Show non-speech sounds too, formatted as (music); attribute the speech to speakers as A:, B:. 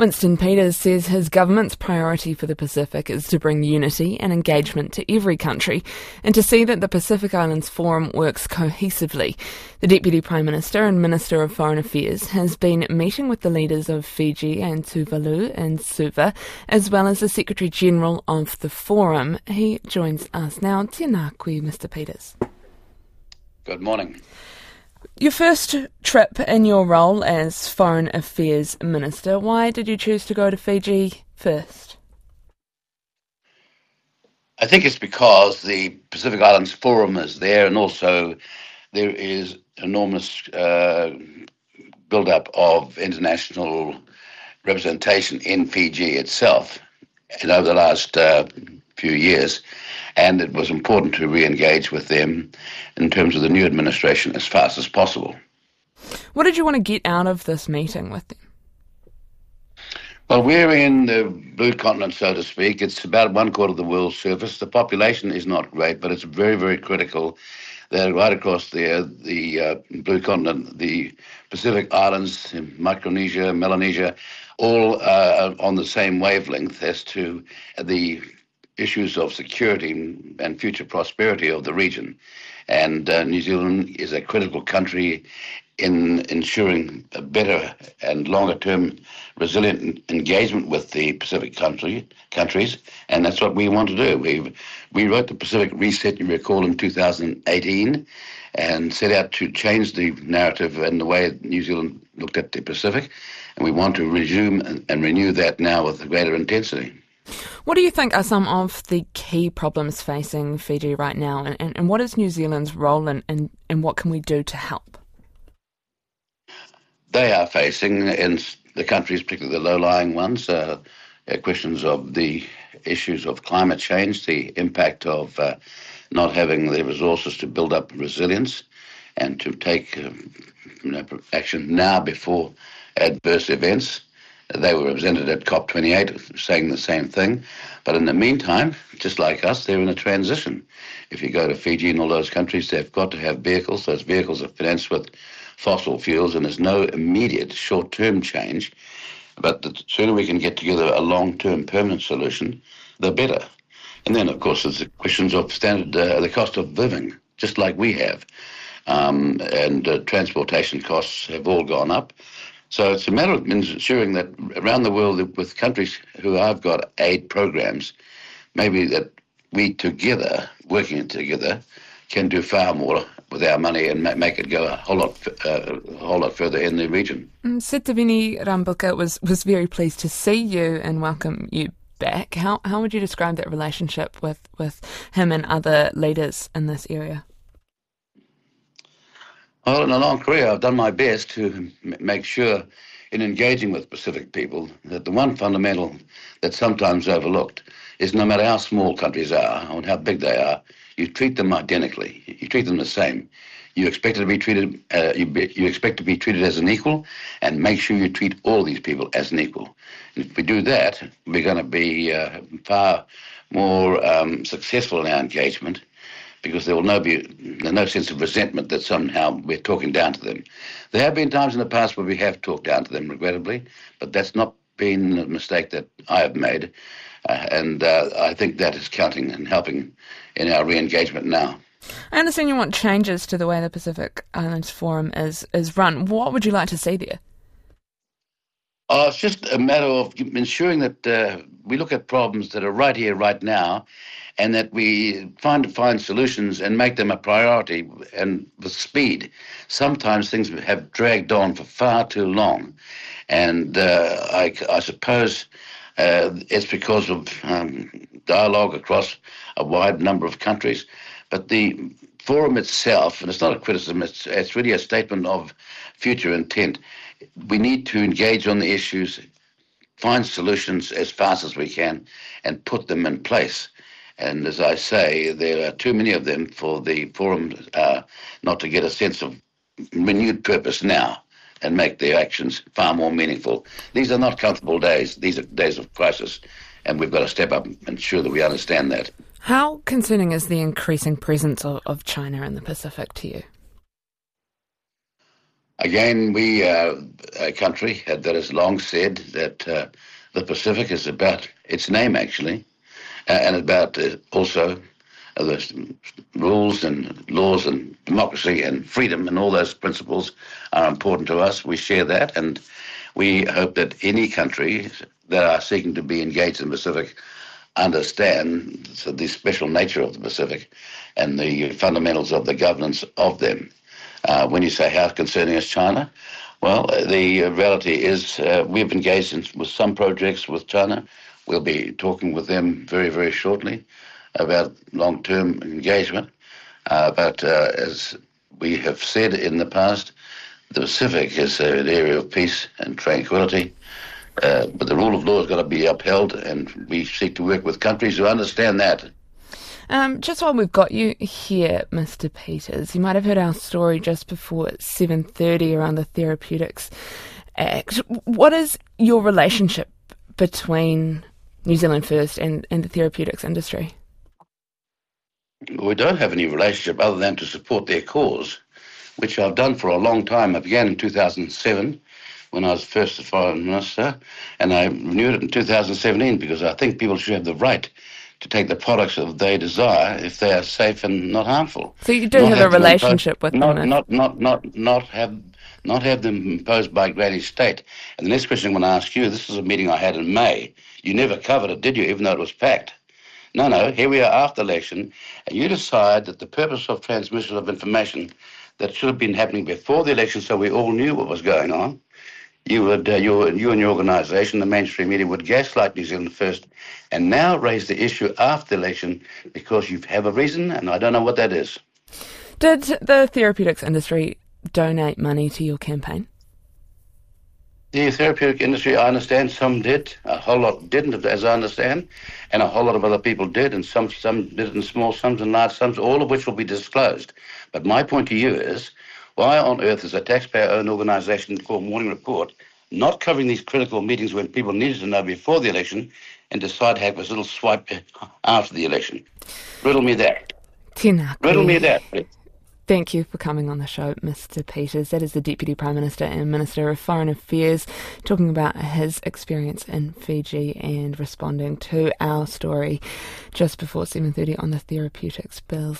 A: Winston Peters says his government's priority for the Pacific is to bring unity and engagement to every country and to see that the Pacific Islands Forum works cohesively. The Deputy Prime Minister and Minister of Foreign Affairs has been meeting with the leaders of Fiji and Tuvalu and Suva, as well as the Secretary General of the Forum. He joins us now. Tēnā koe, Mr Peters.
B: Good morning.
A: Your first trip in your role as Foreign Affairs Minister, why did you choose to go to Fiji first?
B: I think it's because the Pacific Islands Forum is there, and also there is enormous uh, build-up of international representation in Fiji itself, and over the last uh, few years, and it was important to re-engage with them in terms of the new administration as fast as possible.
A: What did you want to get out of this meeting with them?
B: Well, we're in the blue continent, so to speak. It's about one quarter of the world's surface. The population is not great, but it's very, very critical that right across there, the uh, blue continent, the Pacific Islands, Micronesia, Melanesia, all uh, on the same wavelength as to the issues of security and future prosperity of the region. And uh, New Zealand is a critical country in ensuring a better and longer term resilient engagement with the Pacific country, countries, and that's what we want to do. We we wrote the Pacific Reset, you recall, in 2018, and set out to change the narrative and the way New Zealand looked at the Pacific, and we want to resume and, and renew that now with greater intensity.
A: What do you think are some of the key problems facing Fiji right now, and, and, and what is New Zealand's role in, and, and what can we do to help?
B: They are facing, in the countries, particularly the low lying ones, uh, uh, questions of the issues of climate change, the impact of uh, not having the resources to build up resilience and to take um, you know, action now before adverse events. They were represented at COP28 saying the same thing. But in the meantime, just like us, they're in a transition. If you go to Fiji and all those countries, they've got to have vehicles. Those vehicles are financed with fossil fuels, and there's no immediate short term change. But the sooner we can get together a long term permanent solution, the better. And then, of course, there's the questions of standard, uh, the cost of living, just like we have. Um, and uh, transportation costs have all gone up. So it's a matter of ensuring that around the world, with countries who have got aid programs, maybe that we together, working together, can do far more with our money and make it go a whole lot, uh, a whole lot further in the region.
A: Mm, Sitiveni Rabuka was, was very pleased to see you and welcome you back. How how would you describe that relationship with, with him and other leaders in this area?
B: Well, in a long career, I've done my best to make sure in engaging with Pacific people that the one fundamental that's sometimes overlooked is no matter how small countries are or how big they are, you treat them identically. You treat them the same. You expect to be treated. Uh, you, be, you expect to be treated as an equal, and make sure you treat all these people as an equal. And if we do that, we're going to be uh, far more um, successful in our engagement because there will no be no sense of resentment that somehow we're talking down to them. There have been times in the past where we have talked down to them, regrettably, but that's not been a mistake that I have made, uh, and uh, I think that is counting and helping in our re-engagement now.
A: I understand you want changes to the way the Pacific Islands Forum is is run. What would you like to see there?
B: Oh, it's just a matter of ensuring that uh, we look at problems that are right here, right now, and that we find find solutions and make them a priority and with speed. Sometimes things have dragged on for far too long, and uh, I, I, suppose uh, it's because of um, dialogue across a wide number of countries. But the forum itself, and it's not a criticism, it's, it's really a statement of future intent. We need to engage on the issues, find solutions as fast as we can, and put them in place. And as I say, there are too many of them for the forum uh, not to get a sense of renewed purpose now and make their actions far more meaningful. These are not comfortable days. These are days of crisis, and we've got to step up and ensure that we understand that.
A: How concerning is the increasing presence of, of China in the Pacific to you?
B: Again, we are a country that has long said that uh, the Pacific is about its name, actually, uh, and about uh, also uh, the rules and laws and democracy and freedom and all those principles are important to us. We share that, and we hope that any country that are seeking to be engaged in the Pacific understand the special nature of the Pacific and the fundamentals of the governance of them. Uh, when you say how concerning is China, well, the reality is uh, we've engaged in, with some projects with China. We'll be talking with them very, very shortly about long-term engagement. Uh, but uh, as we have said in the past, the Pacific is an area of peace and tranquility. Uh, but the rule of law has got to be upheld, and we seek to work with countries who understand that.
A: Um, just while we've got you here, Mr. Peters, you might have heard our story just before seven thirty around the Therapeutics Act. What is your relationship between New Zealand First and, and the therapeutics industry?
B: We don't have any relationship other than to support their cause, which I've done for a long time. I began in 2007 when I was first foreign minister, and I renewed it in 2017 because I think people should have the right to take the products that they desire if they are safe and not harmful.
A: So you do not have, have a relationship with
B: not,
A: them?
B: Not, not, not, not have not have them imposed by Granny State. And the next question I'm going to ask you, this is a meeting I had in May. You never covered it, did you, even though it was packed? No, no, here we are after election, and you decide that the purpose of transmission of information that should have been happening before the election so we all knew what was going on, you would, uh, you, you and your organisation, the mainstream media, would gaslight New Zealand first, and now raise the issue after the election because you have a reason, and I don't know what that is.
A: Did the therapeutics industry donate money to your campaign?
B: The therapeutic industry, I understand, some did, a whole lot didn't, as I understand, and a whole lot of other people did, and some some did in small sums and large sums, all of which will be disclosed. But my point to you is why on earth is a taxpayer-owned organisation called Morning Report not covering these critical meetings when people needed to know before the election and decide to have a little swipe (laughs) after the election? Riddle me that.
A: Tina.
B: Riddle me that, please.
A: Thank you for coming on the show, Mr. Peters. That is the Deputy Prime Minister and Minister of Foreign Affairs talking about his experience in Fiji and responding to our story just before 7:30 on the therapeutics bills.